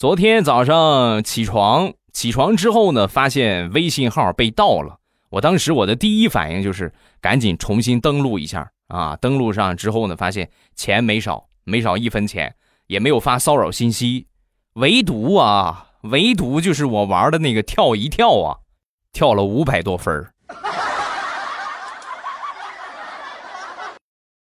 昨天早上起床起床之后呢发现微信号被盗了。我当时我的第一反应就是赶紧重新登录一下啊登录上之后呢发现钱没少没少一分钱也没有发骚扰信息唯独啊唯独就是我玩的那个跳一跳啊跳了五百多分